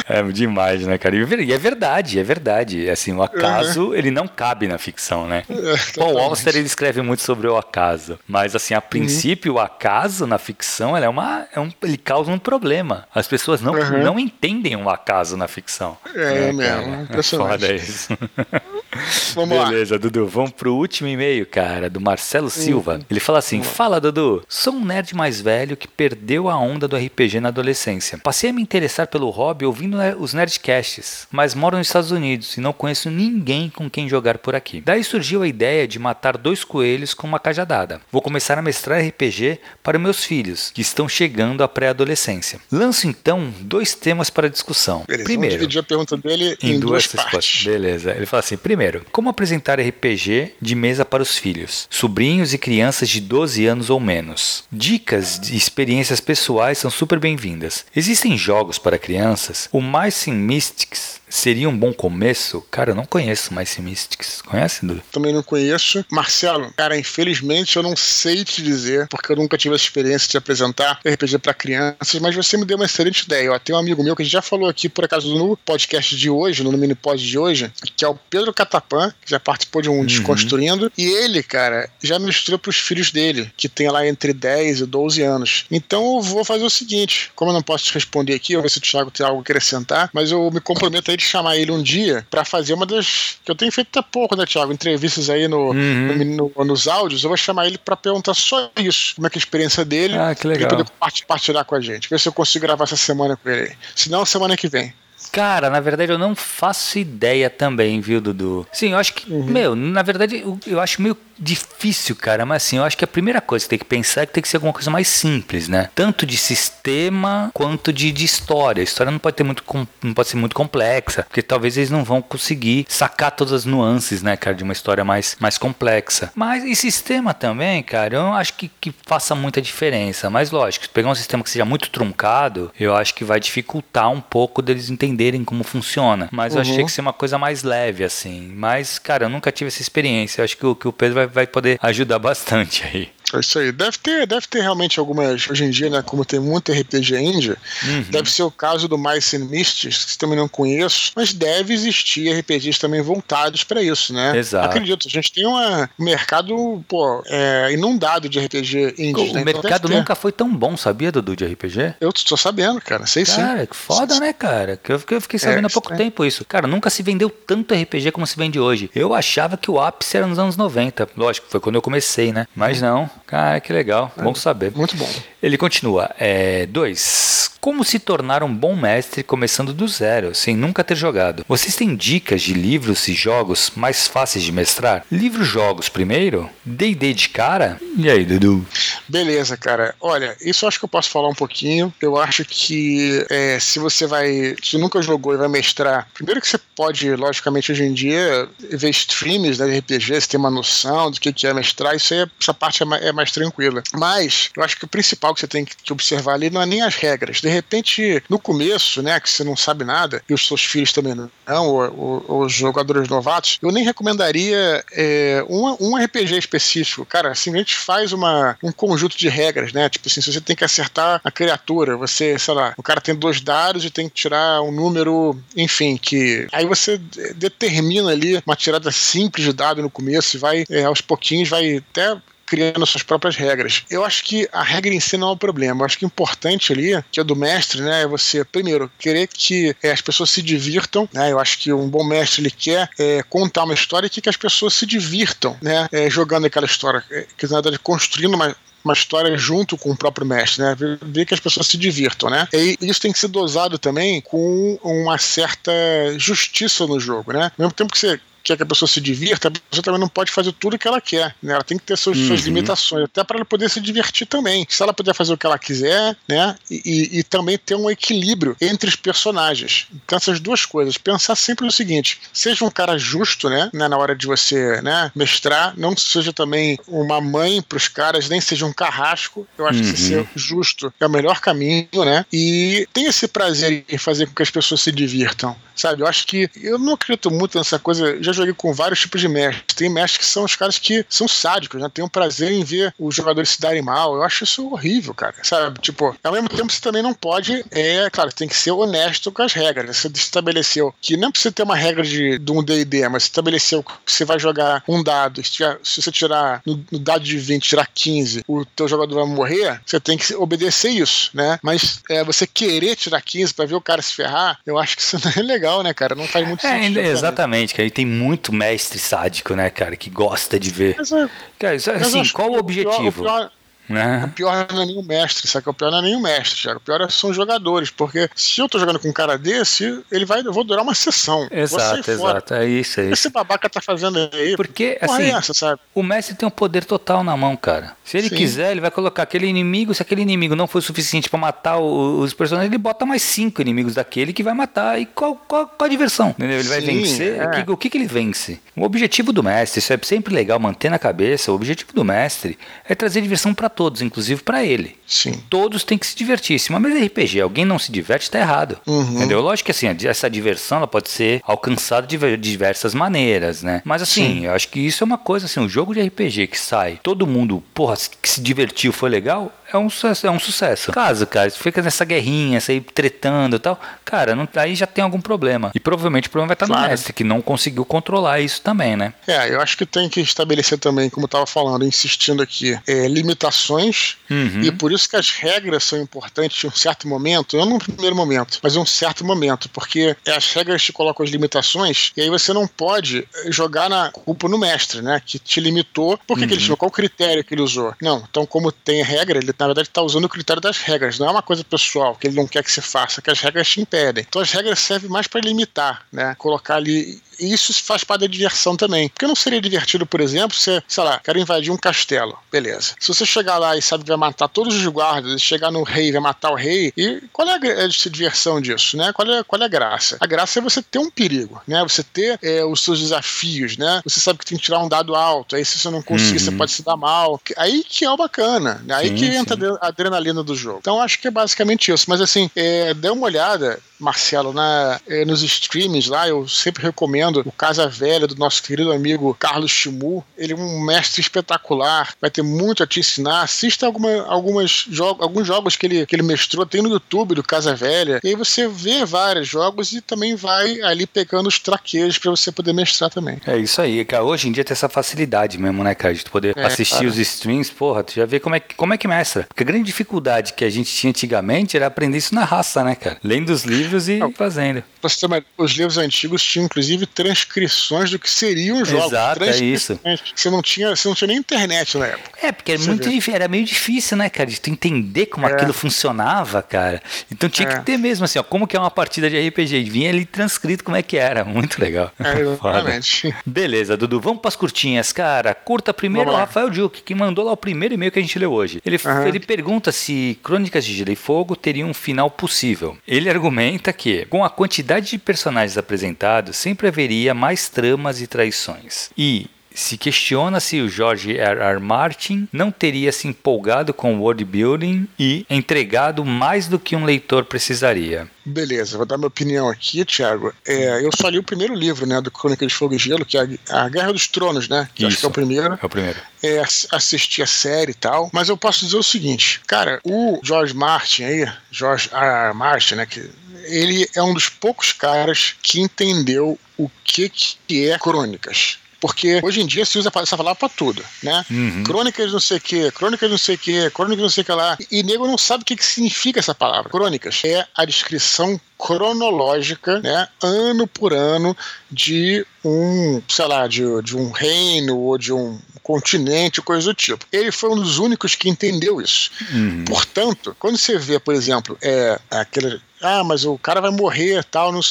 É demais, né, cara? E é verdade, é verdade. Assim, o acaso, uhum. ele não cabe na ficção, né? É, Paul Auster, ele escreve muito sobre o acaso. Mas, assim, a princípio, uhum. o acaso na ficção, é uma, é um, ele causa um problema. As pessoas não, uhum. não entendem o acaso na ficção. É, né, mesmo. É foda isso. Vamos Beleza, lá. Dudu. Vamos pro último e-mail, cara, do Marcelo Silva. Uhum. Ele fala assim: Fala, Dudu. Sou um nerd mais velho que perdeu a onda do RPG na adolescência. Passei a me interessar pelo hobby ouvindo né, os Nerdcasts, mas moro nos Estados Unidos e não conheço ninguém com quem jogar por aqui. Daí surgiu a ideia de matar dois coelhos com uma cajadada. Vou começar a mestrar RPG para meus filhos, que estão chegando à pré-adolescência. Lanço então dois temas para discussão. Beleza, primeiro, vamos a pergunta dele em, em duas, duas partes. Beleza. Ele fala assim: primeiro, como apresentar RPG de mesa para os filhos, sobrinhos e crianças de 12 anos ou menos? Dicas de experiências pessoais são super bem-vindas. Existem jogos para crianças? O Mice Mystics seria um bom começo? Cara, eu não conheço Mice Mystics. Conhece, Dudu? Também não conheço. Marcelo, cara, infelizmente eu não sei te dizer, porque eu nunca tive a experiência de apresentar RPG para crianças, mas você me deu uma excelente ideia. Eu tenho um amigo meu que a gente já falou aqui, por acaso, no podcast de hoje, no mini pod de hoje, que é o Pedro Catapan, que já participou de um uhum. Desconstruindo, e ele, cara, já ministrou pros filhos dele, que tem lá entre 10 e 12 anos. Então eu vou fazer o seguinte, como eu não posso te responder aqui, eu vou ver se o Thiago tem algo a acrescentar, mas eu me comprometo aí de chamar ele um dia para fazer uma das. que eu tenho feito até pouco, né, Thiago? Entrevistas aí no, uhum. no, no nos áudios. Eu vou chamar ele para perguntar só isso, como é que é a experiência dele. Ah, que legal. Pra ele poder compartilhar com a gente. Ver se eu consigo gravar essa semana com ele. Se não, semana que vem. Cara, na verdade eu não faço ideia também, viu, Dudu? Sim, eu acho que, uhum. meu, na verdade eu, eu acho meio difícil, cara, mas assim, eu acho que a primeira coisa que tem que pensar é que tem que ser alguma coisa mais simples, né? Tanto de sistema quanto de, de história. A história não pode ter muito não pode ser muito complexa, porque talvez eles não vão conseguir sacar todas as nuances, né, cara, de uma história mais, mais complexa. Mas e sistema também, cara, eu não acho que, que faça muita diferença. Mas lógico, se pegar um sistema que seja muito truncado, eu acho que vai dificultar um pouco deles entenderem como funciona. Mas uhum. eu achei que ser uma coisa mais leve, assim. Mas, cara, eu nunca tive essa experiência. Eu acho que o, que o Pedro vai, vai poder ajudar bastante aí. É isso aí. Deve ter, deve ter realmente algumas. Hoje em dia, né? Como tem muito RPG indie, uhum. deve ser o caso do and Mystics, que também não conheço, mas deve existir RPGs também voltados para isso, né? Exato. Acredito, a gente tem uma, um mercado, pô, é, inundado de RPG indie. O, né? o mercado então nunca foi tão bom, sabia, Dudu, de RPG? Eu tô sabendo, cara. Sei cara, sim. Cara, que foda, né, cara? Que eu, que eu fiquei sabendo é, há pouco é. tempo isso. Cara, nunca se vendeu tanto RPG como se vende hoje. Eu achava que o ápice era nos anos 90. Lógico, foi quando eu comecei, né? Mas não. Cara, que legal. É, bom saber. Muito bom. Ele continua. É, dois. Como se tornar um bom mestre começando do zero, sem nunca ter jogado? Vocês têm dicas de livros e jogos mais fáceis de mestrar? Livros-jogos primeiro? D&D de cara? E aí, Dudu? Beleza, cara. Olha, isso eu acho que eu posso falar um pouquinho. Eu acho que é, se você vai... Se nunca jogou e vai mestrar, primeiro que você pode, logicamente, hoje em dia, ver streams da RPG, você tem uma noção do que é mestrar, isso aí, essa parte é mais, tranquila. Mas, eu acho que o principal que você tem que observar ali não é nem as regras. De repente, no começo, né, que você não sabe nada, e os seus filhos também não, ou, ou, os jogadores novatos, eu nem recomendaria é, um, um RPG específico. Cara, simplesmente faz uma, um conjunto de regras, né? Tipo assim, se você tem que acertar a criatura, você, sei lá, o cara tem dois dados e tem que tirar um número, enfim, que. Aí você determina ali uma tirada simples de dado no começo e vai, é, aos pouquinhos, vai até criando suas próprias regras. Eu acho que a regra em si não é o problema. Eu acho que o importante ali, que é do mestre, né, é você, primeiro, querer que é, as pessoas se divirtam, né? Eu acho que um bom mestre, ele quer é, contar uma história que, que as pessoas se divirtam, né, é, jogando aquela história. É, que, na verdade, construindo uma, uma história junto com o próprio mestre, né? Ver que as pessoas se divirtam, né? E isso tem que ser dosado também com uma certa justiça no jogo, né? Ao mesmo tempo que você quer que a pessoa se divirta, a pessoa também não pode fazer tudo o que ela quer, né? Ela tem que ter suas, uhum. suas limitações, até para ela poder se divertir também. Se ela puder fazer o que ela quiser, né? E, e, e, também ter um equilíbrio entre os personagens. Então, essas duas coisas. Pensar sempre no seguinte: seja um cara justo, né? né na hora de você né, mestrar, não seja também uma mãe para os caras, nem seja um carrasco. Eu acho uhum. que ser justo é o melhor caminho, né? E tem esse prazer em fazer com que as pessoas se divirtam, sabe? Eu acho que eu não acredito muito nessa coisa. Já joguei com vários tipos de mestres. Tem mestres que são os caras que são sádicos, né? Tem um prazer em ver os jogadores se darem mal. Eu acho isso horrível, cara. Sabe? Tipo, ao mesmo tempo você também não pode, é, claro, tem que ser honesto com as regras. Você estabeleceu que não precisa ter uma regra de, de um D&D, mas estabeleceu que você vai jogar um dado, se, tiver, se você tirar no, no, dado de 20, tirar 15, o teu jogador vai morrer, você tem que obedecer isso, né? Mas é, você querer tirar 15 para ver o cara se ferrar, eu acho que isso não é legal, né, cara? Não faz muito é, sentido. Exatamente, que aí tem muito mestre sádico, né, cara, que gosta de ver. Mas, é, cara, assim, qual o objetivo? O pior, o pior, né? O pior não é nem o mestre, sabe? O pior não é nem o mestre, Thiago. O pior é são os jogadores, porque se eu tô jogando com um cara desse, ele vai, eu vou durar uma sessão. Exato, exato. É isso aí. Esse babaca tá fazendo aí. Porque, assim, é essa, o mestre tem um poder total na mão, cara. Se ele Sim. quiser, ele vai colocar aquele inimigo. Se aquele inimigo não for suficiente para matar o, os personagens, ele bota mais cinco inimigos daquele que vai matar. E qual, qual, qual a diversão? Entendeu? Ele vai Sim, vencer. É. O, que, o que, que ele vence? O objetivo do mestre, isso é sempre legal manter na cabeça. O objetivo do mestre é trazer diversão para todos, inclusive para ele. Sim. Todos têm que se divertir. Se uma mesa RPG alguém não se diverte, tá errado. Uhum. Entendeu? Lógico que assim, essa diversão ela pode ser alcançada de diversas maneiras, né? Mas assim, Sim. eu acho que isso é uma coisa assim, um jogo de RPG que sai, todo mundo, porra, que se divertiu, foi legal, é um, é um sucesso. Caso, cara, você fica nessa guerrinha, aí tretando e tal, cara, não, aí já tem algum problema. E provavelmente o problema vai estar claro. no mestre, que não conseguiu controlar isso também, né? É, eu acho que tem que estabelecer também, como eu tava falando, insistindo aqui, é, limitações, uhum. e por isso que as regras são importantes em um certo momento, não no primeiro momento, mas em um certo momento, porque as regras te colocam as limitações, e aí você não pode jogar na culpa no mestre, né? Que te limitou. Por que, uhum. que ele uhum. Qual o critério que ele usou? Não, então, como tem regra, ele na verdade está usando o critério das regras, não é uma coisa pessoal que ele não quer que você faça, que as regras te impedem. Então as regras servem mais para limitar, né? Colocar ali isso faz parte da diversão também. Porque não seria divertido, por exemplo, você, sei lá, quero invadir um castelo. Beleza. Se você chegar lá e sabe que vai matar todos os guardas, chegar no rei, vai matar o rei, e qual é a, diversão disso, né? Qual é, qual é a graça? A graça é você ter um perigo, né? Você ter é, os seus desafios, né? Você sabe que tem que tirar um dado alto, aí se você não conseguir, uhum. você pode se dar mal. Aí que é o bacana, né? aí sim, que entra sim. a adrenalina do jogo. Então acho que é basicamente isso. Mas assim, é, dê uma olhada Marcelo, na, eh, nos streams lá, eu sempre recomendo o Casa Velha do nosso querido amigo Carlos Chimu. Ele é um mestre espetacular, vai ter muito a te ensinar. Assista alguma, algumas jo alguns jogos que ele, que ele mestrou, tem no YouTube do Casa Velha. E aí você vê vários jogos e também vai ali pegando os traqueios para você poder mestrar também. É isso aí, cara. Hoje em dia tem essa facilidade mesmo, né, cara? De tu poder é, assistir cara. os streams, porra, tu já vê como é, como é que mestra. Porque a grande dificuldade que a gente tinha antigamente era aprender isso na raça, né, cara? Lendo os livros e Não, fazendo. Você os livros antigos tinham, inclusive, transcrições do que seriam os jogos. Exato, é isso. Você não, tinha, você não tinha nem internet na época. É, porque era, muito, era meio difícil, né, cara? De tu entender como é. aquilo funcionava, cara. Então tinha é. que ter mesmo, assim, ó, como que é uma partida de RPG. Vinha ali transcrito como é que era. Muito legal. É, exatamente. Beleza, Dudu, vamos para as curtinhas, cara. Curta primeiro o Rafael Duque, que mandou lá o primeiro e-mail que a gente leu hoje. Ele, uhum. ele pergunta se Crônicas de Gelo e Fogo teria um final possível. Ele argumenta que, com a quantidade de personagens apresentados, sempre haveria mais tramas e traições. E se questiona se o George R. R. Martin não teria se empolgado com o world building e entregado mais do que um leitor precisaria. Beleza, vou dar minha opinião aqui, Thiago. É, eu só li o primeiro livro, né, do Crônica de Fogo e Gelo, que é a Guerra dos Tronos, né? Que acho que é o primeiro. É o primeiro. É, assisti a série e tal. Mas eu posso dizer o seguinte, cara, o George Martin aí, George R. R. Martin, né, que ele é um dos poucos caras que entendeu o que, que é crônicas. Porque hoje em dia se usa essa palavra pra tudo, né? Uhum. Crônicas não sei o que, crônicas não sei o que, crônicas não sei o que lá. E, e nego não sabe o que, que significa essa palavra. Crônicas é a descrição cronológica, né, ano por ano, de um, sei lá, de, de um reino ou de um continente, coisa do tipo. Ele foi um dos únicos que entendeu isso. Uhum. Portanto, quando você vê, por exemplo, é, aquele ah, mas o cara vai morrer tal no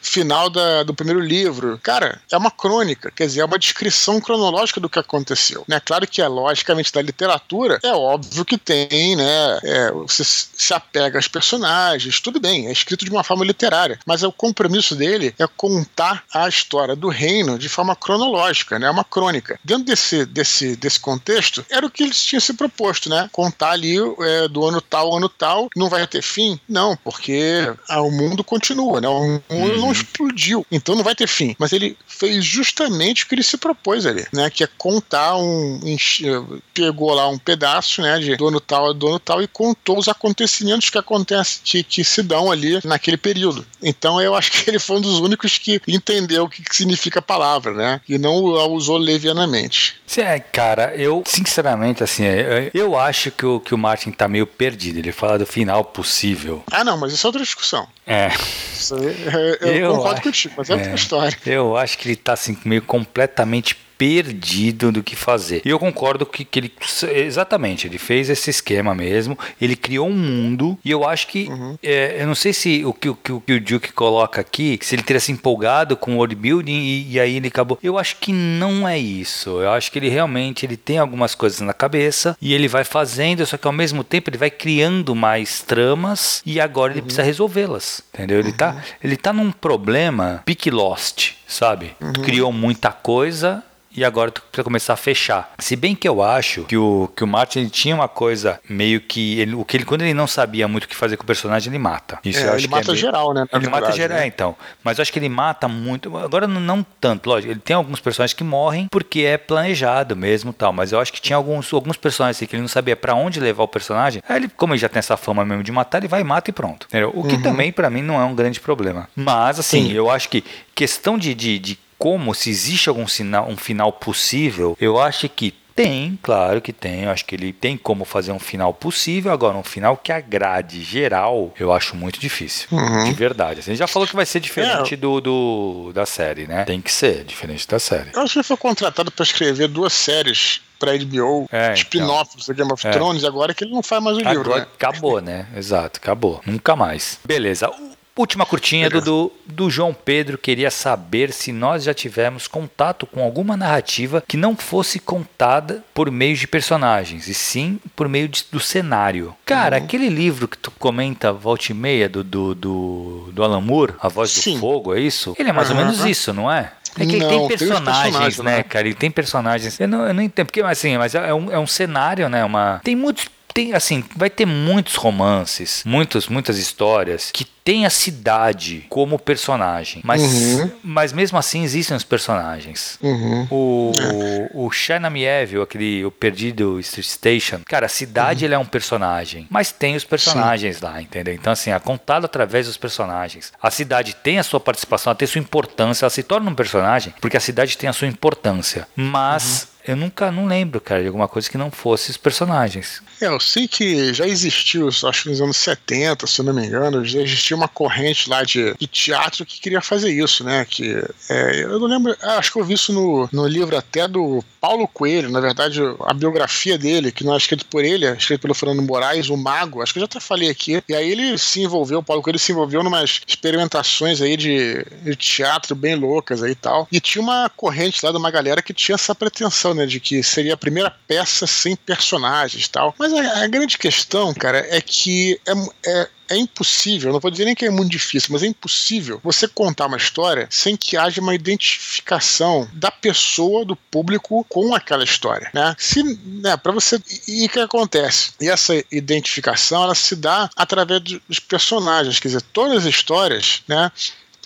final da, do primeiro livro. Cara, é uma crônica, quer dizer, é uma descrição cronológica do que aconteceu. Né? Claro que é logicamente da literatura, é óbvio que tem, né? É, você se apega aos personagens, tudo bem, é escrito de uma forma literária, mas é o compromisso dele é contar a história do reino de forma cronológica, né? É uma crônica. Dentro desse, desse, desse contexto, era o que eles tinham se proposto, né? Contar ali é, do ano tal, ano tal, não vai ter fim? Não, porque ah, o mundo continua, né? O mundo uhum. não explodiu, então não vai ter fim. Mas ele fez justamente o que ele se propôs ali, né? Que é contar um. Pegou lá um pedaço, né? De do ano tal a do ano tal e contou os acontecimentos que acontecem, que, que se dão ali naquele período. Então eu acho que ele foi um dos únicos que entendeu o que, que significa a palavra, né? E não a usou levianamente. É, cara, eu, sinceramente, assim, eu acho que o, que o Martin tá meio perdido. Ele fala do final possível. Ah, não, mas isso é outra discussão. É. Isso aí, eu, eu concordo acho, contigo, mas é, é outra história. Eu acho que ele tá assim, meio completamente perdido do que fazer. E eu concordo que, que ele exatamente ele fez esse esquema mesmo. Ele criou um mundo e eu acho que uhum. é, eu não sei se o que, o que o Duke coloca aqui, se ele teria se empolgado com o world building e, e, aí ele acabou. Eu acho que não é isso. Eu acho que ele realmente ele tem algumas coisas na cabeça e ele vai fazendo, só que ao mesmo tempo ele vai criando mais tramas e agora ele uhum. precisa resolvê-las. Entendeu? Ele tá, uhum. tá ele tá num problema pick lost, sabe? Uhum. Criou muita coisa e agora tu precisa começar a fechar. Se bem que eu acho que o, que o Martin tinha uma coisa meio que. Ele, o que ele, quando ele não sabia muito o que fazer com o personagem, ele mata. Isso é, ele mata é geral, né? Ele mata geral, né? então. Mas eu acho que ele mata muito. Agora não, não, tanto, lógico. Ele tem alguns personagens que morrem porque é planejado mesmo tal. Mas eu acho que tinha alguns, alguns personagens assim, que ele não sabia para onde levar o personagem. Aí ele, como ele já tem essa fama mesmo de matar, ele vai e mata e pronto. Entendeu? O que uhum. também, para mim, não é um grande problema. Mas, assim, Sim. eu acho que questão de, de, de como, se existe algum sinal, um final possível, eu acho que tem, claro que tem. Eu acho que ele tem como fazer um final possível. Agora, um final que agrade geral, eu acho muito difícil. Uhum. De verdade. Assim, a gente já falou que vai ser diferente é. do, do, da série, né? Tem que ser diferente da série. Eu acho que ele foi contratado para escrever duas séries pra HBO, é, spin-offs então. da Game of é. Thrones, agora que ele não faz mais o agora, livro, né? Acabou, né? Exato, acabou. Nunca mais. Beleza. Última curtinha do, do, do, João Pedro queria saber se nós já tivemos contato com alguma narrativa que não fosse contada por meio de personagens, e sim por meio de, do cenário. Cara, uhum. aquele livro que tu comenta volta e meia do, do, do, do Alan Moore, A Voz do Fogo, é isso? Ele é mais uhum. ou menos isso, não é? É que ele tem personagens, tem né, né, cara? Ele tem personagens. Eu não, eu não entendo, porque assim, mas é um, é um cenário, né? Uma, tem muitos tem assim, vai ter muitos romances, muitos, muitas histórias que tem a cidade como personagem, mas, uhum. mas mesmo assim existem os personagens. Uhum. O, é. o Chernomiev, aquele o Perdido Street Station, cara, a cidade uhum. ele é um personagem, mas tem os personagens Sim. lá, entendeu? Então, assim, é contado através dos personagens. A cidade tem a sua participação, ela tem a sua importância, ela se torna um personagem porque a cidade tem a sua importância, mas uhum. Eu nunca não lembro, cara, de alguma coisa que não fosse os personagens. É, eu sei que já existiu, acho que nos anos 70, se eu não me engano, já existia uma corrente lá de, de teatro que queria fazer isso, né? Que é, eu não lembro, ah, acho que eu vi isso no, no livro até do Paulo Coelho, na verdade, a biografia dele, que não é escrito por ele, é escrito pelo Fernando Moraes, o Mago, acho que eu já até falei aqui. E aí ele se envolveu, o Paulo Coelho se envolveu em umas experimentações aí de, de teatro bem loucas aí e tal. E tinha uma corrente lá de uma galera que tinha essa pretensão né, de que seria a primeira peça sem personagens tal. Mas a, a grande questão, cara, é que é, é é impossível, não vou dizer nem que é muito difícil, mas é impossível você contar uma história sem que haja uma identificação da pessoa, do público com aquela história, né? Se, né, para você e o que acontece? E essa identificação ela se dá através dos personagens, quer dizer, todas as histórias, né,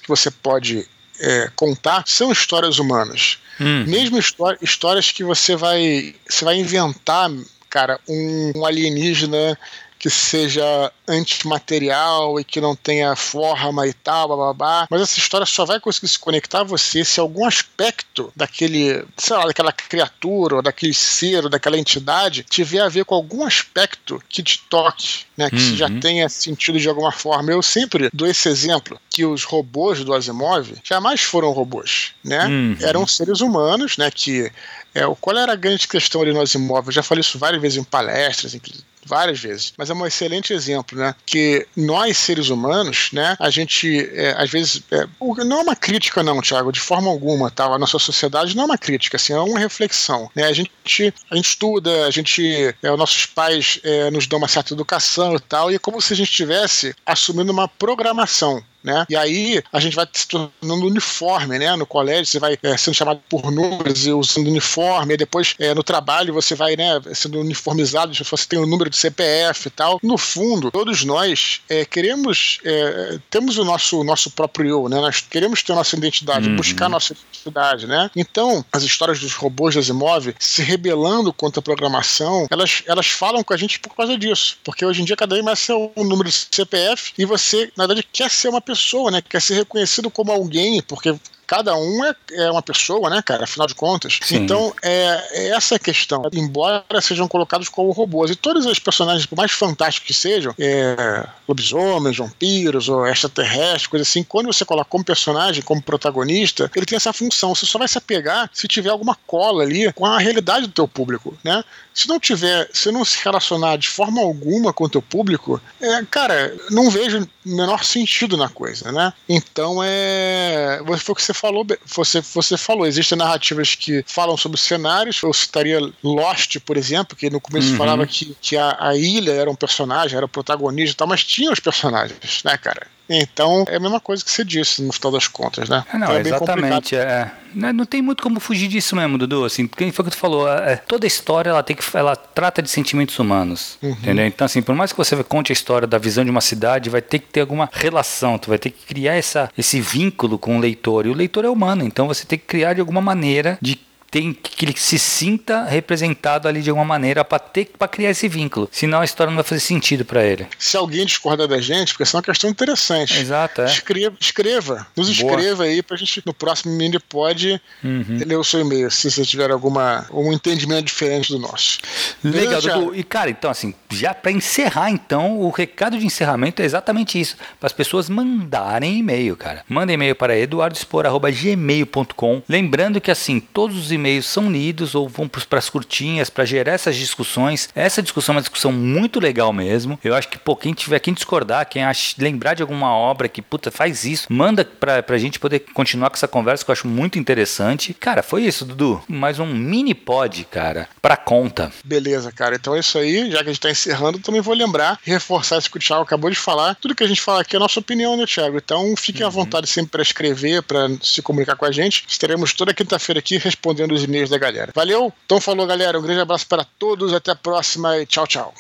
que você pode é, contar são histórias humanas. Hum. Mesmo histórias que você vai, você vai inventar, cara, um, um alienígena que seja antimaterial e que não tenha forma e tal, babá. Mas essa história só vai conseguir se conectar a você se algum aspecto daquele, sei lá, daquela criatura, ou daquele ser, ou daquela entidade tiver a ver com algum aspecto que te toque, né? Que uhum. já tenha sentido de alguma forma. Eu sempre dou esse exemplo, que os robôs do Asimov jamais foram robôs, né? Uhum. Eram seres humanos, né? Que é, qual era a grande questão ali no Asimov? Eu já falei isso várias vezes em palestras, inclusive várias vezes, mas é um excelente exemplo, né? Que nós, seres humanos, né, a gente, é, às vezes, é, não é uma crítica, não, Thiago, de forma alguma, tá? A nossa sociedade não é uma crítica, assim, é uma reflexão, né? A gente, a gente estuda, a gente, é, os nossos pais é, nos dão uma certa educação e tal, e é como se a gente estivesse assumindo uma programação, né? E aí a gente vai se tornando uniforme, né? No colégio você vai é, sendo chamado por números e usando uniforme, e depois é, no trabalho você vai, né, sendo uniformizado, você tem o um número de CPF e tal. No fundo, todos nós é, queremos, é, temos o nosso, nosso próprio eu, né? Nós queremos ter nossa identidade, uhum. buscar nossa identidade, né? Então, as histórias dos robôs das imóveis se rebelando contra a programação, elas, elas falam com a gente por causa disso. Porque hoje em dia cada vez mais é um número de CPF e você, na verdade, quer ser uma pessoa, né? Quer ser reconhecido como alguém, porque cada um é, é uma pessoa, né, cara? Afinal de contas. Sim. Então, é, é essa a questão. Embora sejam colocados como robôs. E todos os personagens, por mais fantásticos que sejam, é, lobisomens, vampiros ou extraterrestres, coisa assim, quando você coloca como personagem, como protagonista, ele tem essa função. Você só vai se apegar se tiver alguma cola ali com a realidade do teu público, né? Se não tiver, se não se relacionar de forma alguma com o teu público, é, cara, não vejo o menor sentido na coisa, né? Então é. Foi o que você falou, você, você falou, existem narrativas que falam sobre cenários. Eu citaria Lost, por exemplo, que no começo uhum. falava que, que a, a, ilha era um personagem, era o protagonista e tal, mas tinha os personagens, né, cara? Então, é a mesma coisa que você disse, no final das contas, né? É, não, então, é exatamente. É, não, não tem muito como fugir disso mesmo, Dudu. Assim, porque foi o que tu falou. É, toda história ela tem que, ela trata de sentimentos humanos, uhum. entendeu? Então, assim, por mais que você conte a história da visão de uma cidade, vai ter que ter alguma relação. Tu vai ter que criar essa, esse vínculo com o leitor. E o leitor é humano, então você tem que criar de alguma maneira de tem que ele se sinta representado ali de alguma maneira para ter para criar esse vínculo. Senão a história não vai fazer sentido para ele. Se alguém discorda da gente, porque essa é uma questão interessante. Exato, é. Escreva, escreva nos Boa. escreva aí pra gente no próximo mini pod uhum. ler o seu e-mail, se você tiver alguma um entendimento diferente do nosso. Legal, Dudu. E cara, então assim, já para encerrar então, o recado de encerramento é exatamente isso, para as pessoas mandarem e-mail, cara. Manda e-mail para eduardospor@gmail.com. Lembrando que assim, todos os e-mails são lidos ou vão para as curtinhas para gerar essas discussões. Essa discussão é uma discussão muito legal mesmo. Eu acho que pô, quem tiver quem discordar, quem ach, lembrar de alguma obra que puta faz isso, manda para a gente poder continuar com essa conversa que eu acho muito interessante. Cara, foi isso, Dudu. Mais um mini pod, cara, para conta. Beleza, cara. Então é isso aí. Já que a gente está encerrando, também vou lembrar, reforçar isso que o Thiago acabou de falar. Tudo que a gente fala aqui é a nossa opinião, né, Thiago? Então fiquem uhum. à vontade sempre para escrever, para se comunicar com a gente. Estaremos toda quinta-feira aqui respondendo os e-mails da galera. Valeu? Então falou, galera. Um grande abraço para todos. Até a próxima e tchau, tchau.